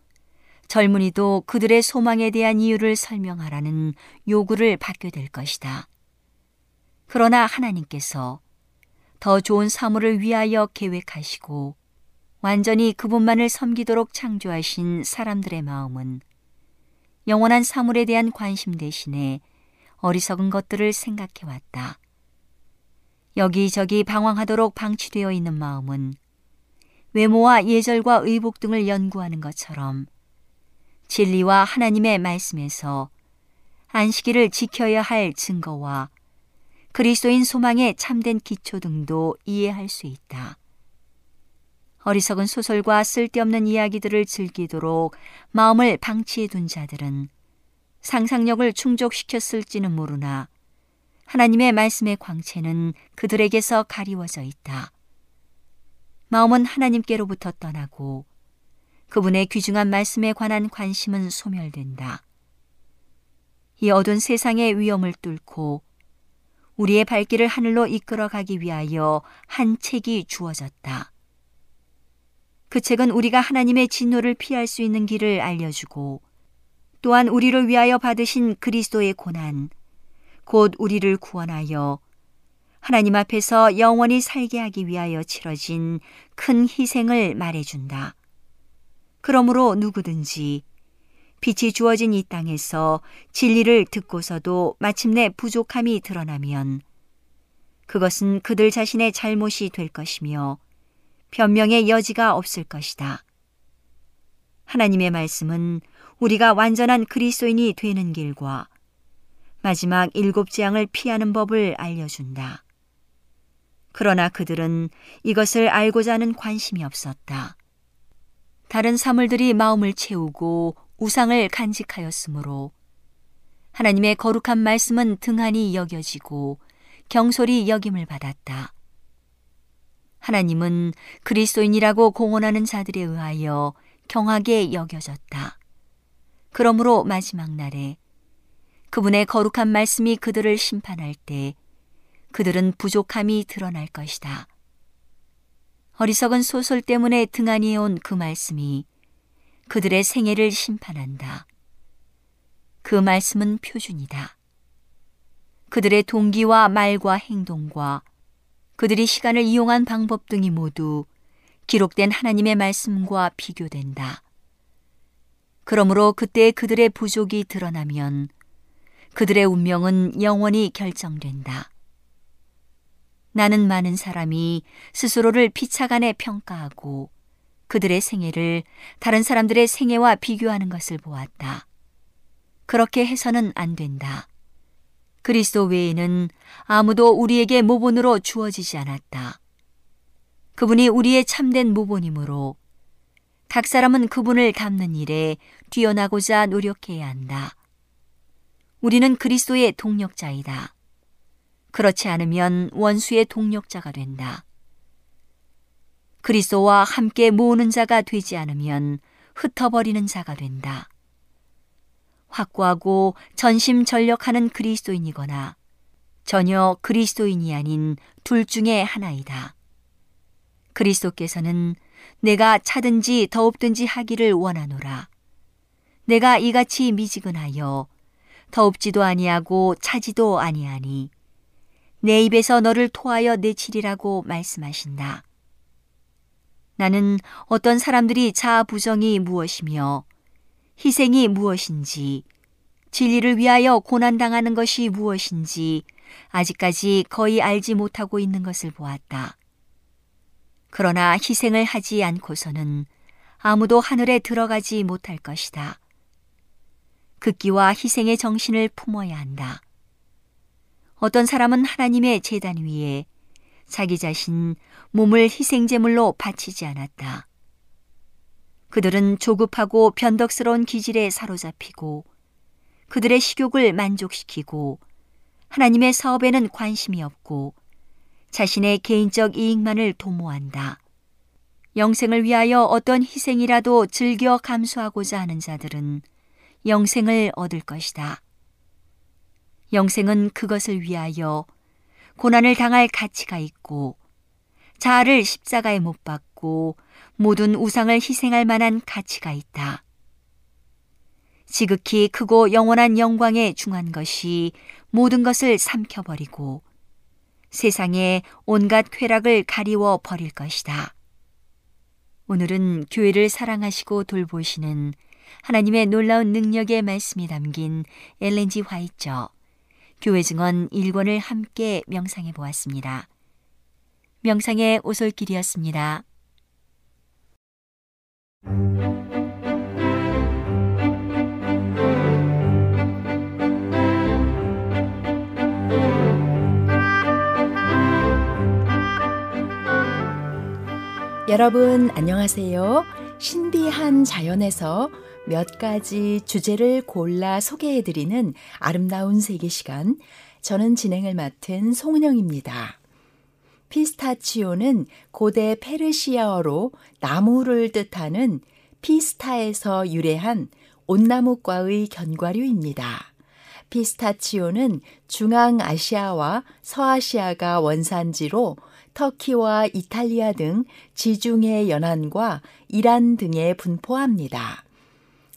젊은이도 그들의 소망에 대한 이유를 설명하라는 요구를 받게 될 것이다. 그러나 하나님께서 더 좋은 사물을 위하여 계획하시고 완전히 그분만을 섬기도록 창조하신 사람들의 마음은 영원한 사물에 대한 관심 대신에 어리석은 것들을 생각해 왔다. 여기저기 방황하도록 방치되어 있는 마음은 외모와 예절과 의복 등을 연구하는 것처럼 진리와 하나님의 말씀에서 안식일을 지켜야 할 증거와 그리스도인 소망의 참된 기초 등도 이해할 수 있다. 어리석은 소설과 쓸데없는 이야기들을 즐기도록 마음을 방치해 둔 자들은 상상력을 충족시켰을지는 모르나 하나님의 말씀의 광채는 그들에게서 가리워져 있다. 마음은 하나님께로부터 떠나고 그분의 귀중한 말씀에 관한 관심은 소멸된다. 이 어두운 세상의 위험을 뚫고 우리의 발길을 하늘로 이끌어 가기 위하여 한 책이 주어졌다. 그 책은 우리가 하나님의 진노를 피할 수 있는 길을 알려주고 또한 우리를 위하여 받으신 그리스도의 고난, 곧 우리를 구원하여 하나님 앞에서 영원히 살게 하기 위하여 치러진 큰 희생을 말해준다. 그러므로 누구든지 빛이 주어진 이 땅에서 진리를 듣고서도 마침내 부족함이 드러나면 그것은 그들 자신의 잘못이 될 것이며 변명의 여지가 없을 것이다. 하나님의 말씀은 우리가 완전한 그리스도인이 되는 길과 마지막 일곱 재앙을 피하는 법을 알려준다. 그러나 그들은 이것을 알고자 하는 관심이 없었다. 다른 사물들이 마음을 채우고 우상을 간직하였으므로 하나님의 거룩한 말씀은 등한히 여겨지고 경솔히 여김을 받았다. 하나님은 그리스도인이라고 공언하는 자들에 의하여 경하게 여겨졌다. 그러므로 마지막 날에 그분의 거룩한 말씀이 그들을 심판할 때 그들은 부족함이 드러날 것이다. 어리석은 소설 때문에 등한히 해온 그 말씀이 그들의 생애를 심판한다. 그 말씀은 표준이다. 그들의 동기와 말과 행동과 그들이 시간을 이용한 방법 등이 모두 기록된 하나님의 말씀과 비교된다. 그러므로 그때 그들의 부족이 드러나면 그들의 운명은 영원히 결정된다. 나는 많은 사람이 스스로를 피차간에 평가하고 그들의 생애를 다른 사람들의 생애와 비교하는 것을 보았다. 그렇게 해서는 안 된다. 그리스도 외에는 아무도 우리에게 모본으로 주어지지 않았다. 그분이 우리의 참된 모본이므로 각 사람은 그분을 닮는 일에 뛰어나고자 노력해야 한다. 우리는 그리스도의 동력자이다. 그렇지 않으면 원수의 동력자가 된다. 그리스도와 함께 모으는 자가 되지 않으면 흩어버리는 자가 된다. 확고하고 전심전력하는 그리스도인이거나 전혀 그리스도인이 아닌 둘 중에 하나이다. 그리스도께서는 내가 차든지 더웁든지 하기를 원하노라. 내가 이같이 미지근하여 더웁지도 아니하고 차지도 아니하니 내 입에서 너를 토하여 내치리라고 말씀하신다. 나는 어떤 사람들이 자아 부정이 무엇이며 희생이 무엇인지, 진리를 위하여 고난당하는 것이 무엇인지 아직까지 거의 알지 못하고 있는 것을 보았다. 그러나 희생을 하지 않고서는 아무도 하늘에 들어가지 못할 것이다. 극기와 희생의 정신을 품어야 한다. 어떤 사람은 하나님의 재단 위에 자기 자신 몸을 희생제물로 바치지 않았다. 그들은 조급하고 변덕스러운 기질에 사로잡히고 그들의 식욕을 만족시키고 하나님의 사업에는 관심이 없고 자신의 개인적 이익만을 도모한다. 영생을 위하여 어떤 희생이라도 즐겨 감수하고자 하는 자들은 영생을 얻을 것이다. 영생은 그것을 위하여 고난을 당할 가치가 있고 자아를 십자가에 못 박고 모든 우상을 희생할 만한 가치가 있다. 지극히 크고 영원한 영광에 중한 것이 모든 것을 삼켜버리고 세상의 온갖 쾌락을 가리워 버릴 것이다. 오늘은 교회를 사랑하시고 돌보시는 하나님의 놀라운 능력의 말씀이 담긴 엘렌지 화이처 교회 증언 1권을 함께 명상해 보았습니다. 명상의 오솔길이었습니다. 여러분 안녕하세요. 신비한 자연에서 몇 가지 주제를 골라 소개해드리는 아름다운 세계 시간. 저는 진행을 맡은 송은영입니다. 피스타치오는 고대 페르시아어로 나무를 뜻하는 피스타에서 유래한 온나무과의 견과류입니다. 피스타치오는 중앙아시아와 서아시아가 원산지로 터키와 이탈리아 등 지중해 연안과 이란 등에 분포합니다.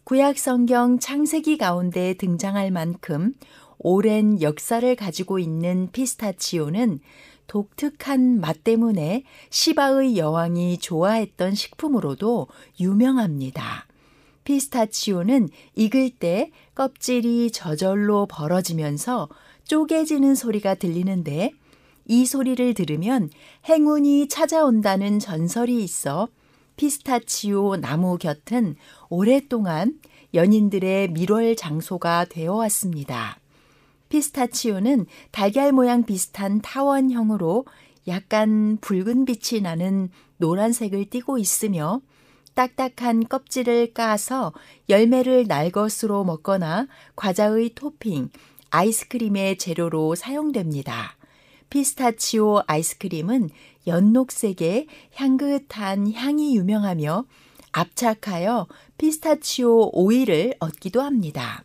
구약 성경 창세기 가운데 등장할 만큼 오랜 역사를 가지고 있는 피스타치오는 독특한 맛 때문에 시바의 여왕이 좋아했던 식품으로도 유명합니다. 피스타치오는 익을 때 껍질이 저절로 벌어지면서 쪼개지는 소리가 들리는데 이 소리를 들으면 행운이 찾아온다는 전설이 있어 피스타치오 나무 곁은 오랫동안 연인들의 밀월 장소가 되어 왔습니다. 피스타치오는 달걀 모양 비슷한 타원형으로 약간 붉은 빛이 나는 노란색을 띠고 있으며 딱딱한 껍질을 까서 열매를 날것으로 먹거나 과자의 토핑, 아이스크림의 재료로 사용됩니다. 피스타치오 아이스크림은 연녹색의 향긋한 향이 유명하며 압착하여 피스타치오 오일을 얻기도 합니다.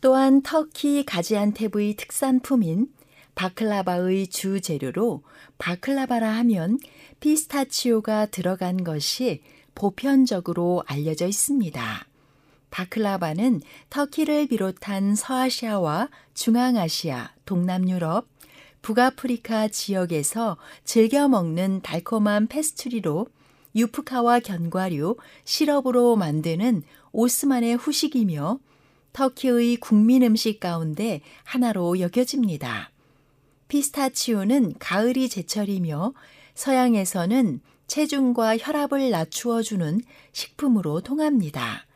또한 터키 가지안테브의 특산품인 바클라바의 주 재료로 바클라바라 하면 피스타치오가 들어간 것이 보편적으로 알려져 있습니다. 바클라바는 터키를 비롯한 서아시아와 중앙아시아, 동남유럽, 북아프리카 지역에서 즐겨 먹는 달콤한 페스츄리로 유프카와 견과류, 시럽으로 만드는 오스만의 후식이며 터키의 국민 음식 가운데 하나로 여겨집니다. 피스타치오는 가을이 제철이며 서양에서는 체중과 혈압을 낮추어 주는 식품으로 통합니다.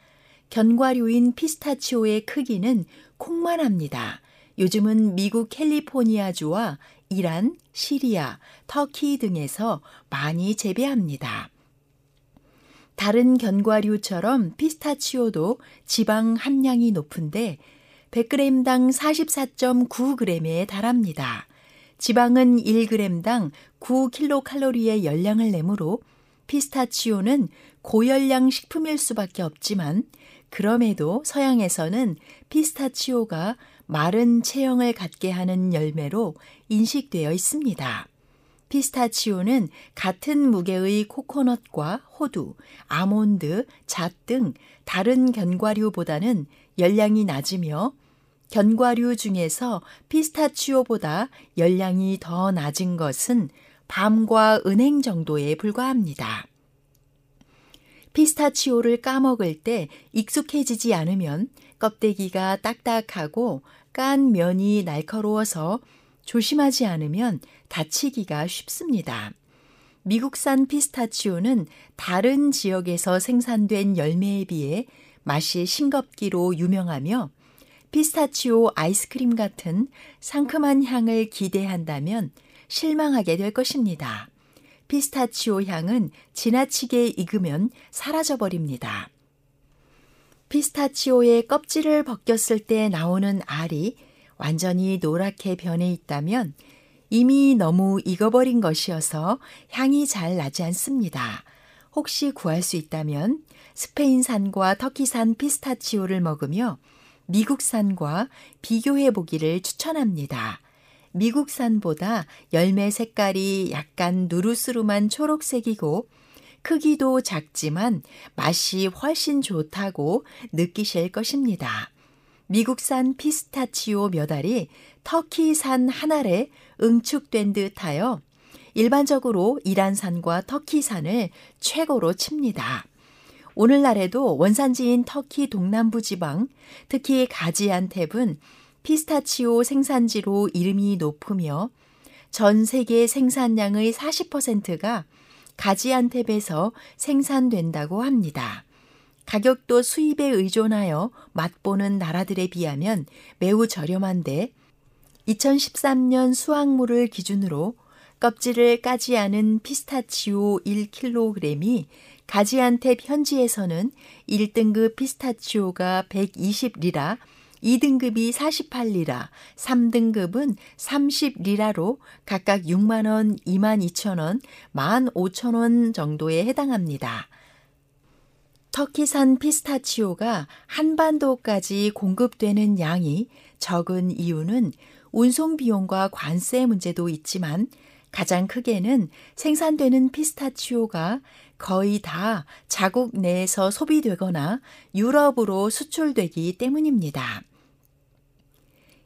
견과류인 피스타치오의 크기는 콩만 합니다. 요즘은 미국 캘리포니아주와 이란, 시리아, 터키 등에서 많이 재배합니다. 다른 견과류처럼 피스타치오도 지방 함량이 높은데 100g당 44.9g에 달합니다. 지방은 1g당 9kcal의 열량을 내므로 피스타치오는 고열량 식품일 수밖에 없지만 그럼에도 서양에서는 피스타치오가 마른 체형을 갖게 하는 열매로 인식되어 있습니다. 피스타치오는 같은 무게의 코코넛과 호두, 아몬드, 잣 등 다른 견과류보다는 열량이 낮으며 견과류 중에서 피스타치오보다 열량이 더 낮은 것은 밤과 은행 정도에 불과합니다. 피스타치오를 까먹을 때 익숙해지지 않으면 껍데기가 딱딱하고 깐 면이 날카로워서 조심하지 않으면 다치기가 쉽습니다. 미국산 피스타치오는 다른 지역에서 생산된 열매에 비해 맛이 싱겁기로 유명하며 피스타치오 아이스크림 같은 상큼한 향을 기대한다면 실망하게 될 것입니다. 피스타치오 향은 지나치게 익으면 사라져버립니다. 피스타치오의 껍질을 벗겼을 때 나오는 알이 완전히 노랗게 변해 있다면 이미 너무 익어버린 것이어서 향이 잘 나지 않습니다. 혹시 구할 수 있다면 스페인산과 터키산 피스타치오를 먹으며 미국산과 비교해 보기를 추천합니다. 미국산보다 열매 색깔이 약간 누르스름한 초록색이고 크기도 작지만 맛이 훨씬 좋다고 느끼실 것입니다. 미국산 피스타치오 몇 알이 터키산 한 알에 응축된 듯하여 일반적으로 이란산과 터키산을 최고로 칩니다. 오늘날에도 원산지인 터키 동남부 지방, 특히 가지안탭은 피스타치오 생산지로 이름이 높으며 전 세계 생산량의 40%가 가지안탭에서 생산된다고 합니다. 가격도 수입에 의존하여 맛보는 나라들에 비하면 매우 저렴한데 2013년 수확물을 기준으로 껍질을 까지 않은 피스타치오 1kg이 가지안탭 현지에서는 1등급 피스타치오가 120리라, 2등급이 48리라, 3등급은 30리라로 각각 6만원, 2만 2천원, 1만 5천원 정도에 해당합니다. 터키산 피스타치오가 한반도까지 공급되는 양이 적은 이유는 운송 비용과 관세 문제도 있지만 가장 크게는 생산되는 피스타치오가 거의 다 자국 내에서 소비되거나 유럽으로 수출되기 때문입니다.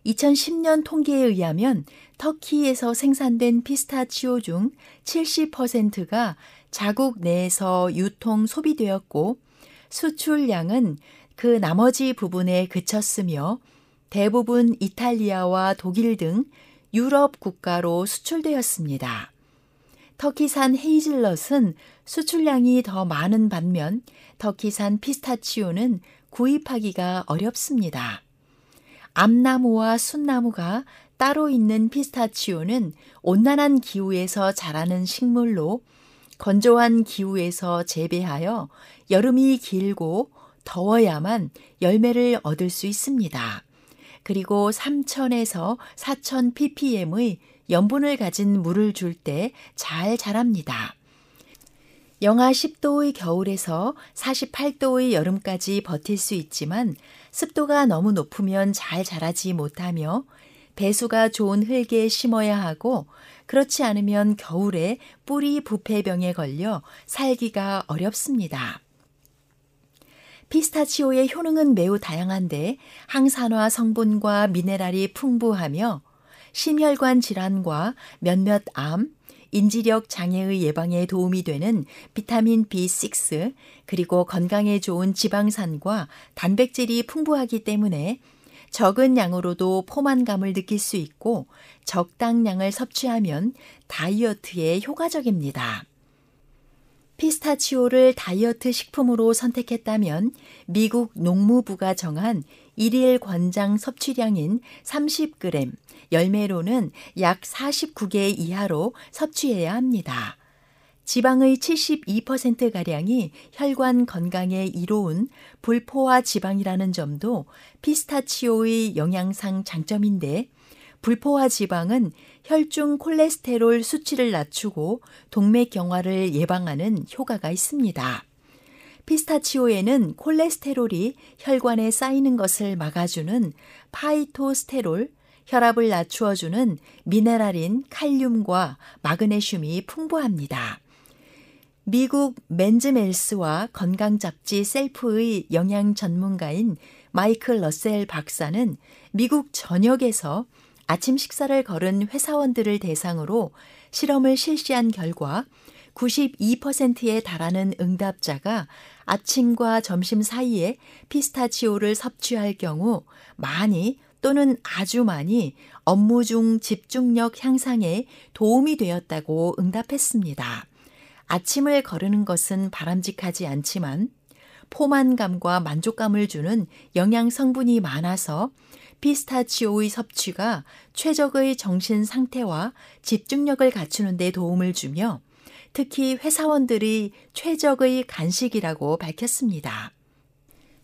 2010년 통계에 의하면 터키에서 생산된 피스타치오 중 70%가 자국 내에서 유통 소비되었고 수출량은 그 나머지 부분에 그쳤으며 대부분 이탈리아와 독일 등 유럽 국가로 수출되었습니다. 터키산 헤이즐넛은 수출량이 더 많은 반면 터키산 피스타치오는 구입하기가 어렵습니다. 암나무와 순나무가 따로 있는 피스타치오는 온난한 기후에서 자라는 식물로 건조한 기후에서 재배하여 여름이 길고 더워야만 열매를 얻을 수 있습니다. 그리고 3000에서 4000 ppm의 염분을 가진 물을 줄 때 잘 자랍니다. 영하 10도의 겨울에서 48도의 여름까지 버틸 수 있지만 습도가 너무 높으면 잘 자라지 못하며 배수가 좋은 흙에 심어야 하고 그렇지 않으면 겨울에 뿌리 부패병에 걸려 살기가 어렵습니다. 피스타치오의 효능은 매우 다양한데 항산화 성분과 미네랄이 풍부하며 심혈관 질환과 몇몇 암, 인지력 장애의 예방에 도움이 되는 비타민 B6 그리고 건강에 좋은 지방산과 단백질이 풍부하기 때문에 적은 양으로도 포만감을 느낄 수 있고 적당량을 섭취하면 다이어트에 효과적입니다. 피스타치오를 다이어트 식품으로 선택했다면 미국 농무부가 정한 일일 권장 섭취량인 30g, 열매로는 약 49개 이하로 섭취해야 합니다. 지방의 72%가량이 혈관 건강에 이로운 불포화 지방이라는 점도 피스타치오의 영양상 장점인데 불포화 지방은 혈중 콜레스테롤 수치를 낮추고 동맥 경화를 예방하는 효과가 있습니다. 피스타치오에는 콜레스테롤이 혈관에 쌓이는 것을 막아주는 파이토스테롤, 혈압을 낮추어주는 미네랄인 칼륨과 마그네슘이 풍부합니다. 미국 맨즈멜스와 건강 잡지 셀프의 영양 전문가인 마이클 러셀 박사는 미국 전역에서 아침 식사를 거른 회사원들을 대상으로 실험을 실시한 결과 92%에 달하는 응답자가 아침과 점심 사이에 피스타치오를 섭취할 경우 많이 또는 아주 많이 업무 중 집중력 향상에 도움이 되었다고 응답했습니다. 아침을 거르는 것은 바람직하지 않지만 포만감과 만족감을 주는 영양 성분이 많아서 피스타치오의 섭취가 최적의 정신 상태와 집중력을 갖추는 데 도움을 주며 특히 회사원들이 최적의 간식이라고 밝혔습니다.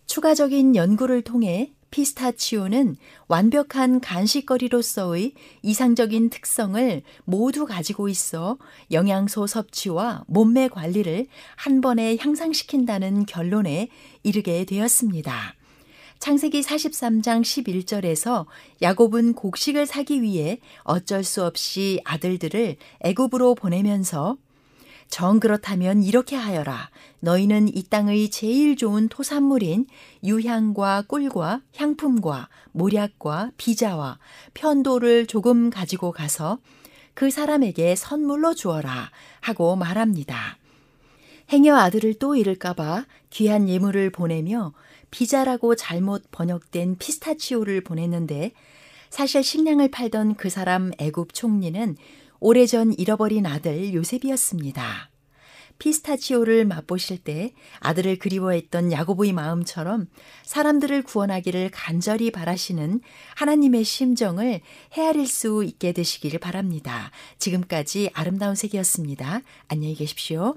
추가적인 연구를 통해 피스타치오는 완벽한 간식거리로서의 이상적인 특성을 모두 가지고 있어 영양소 섭취와 몸매 관리를 한 번에 향상시킨다는 결론에 이르게 되었습니다. 창세기 43장 11절에서 야곱은 곡식을 사기 위해 어쩔 수 없이 아들들을 애굽으로 보내면서 정 그렇다면 이렇게 하여라. 너희는 이 땅의 제일 좋은 토산물인 유향과 꿀과 향품과 모략과 비자와 편도를 조금 가지고 가서 그 사람에게 선물로 주어라 하고 말합니다. 행여 아들을 또 잃을까봐 귀한 예물을 보내며 비자라고 잘못 번역된 피스타치오를 보냈는데 사실 식량을 팔던 그 사람 애굽 총리는 오래전 잃어버린 아들 요셉이었습니다. 피스타치오를 맛보실 때 아들을 그리워했던 야고보의 마음처럼 사람들을 구원하기를 간절히 바라시는 하나님의 심정을 헤아릴 수 있게 되시기를 바랍니다. 지금까지 아름다운 색이었습니다. 안녕히 계십시오.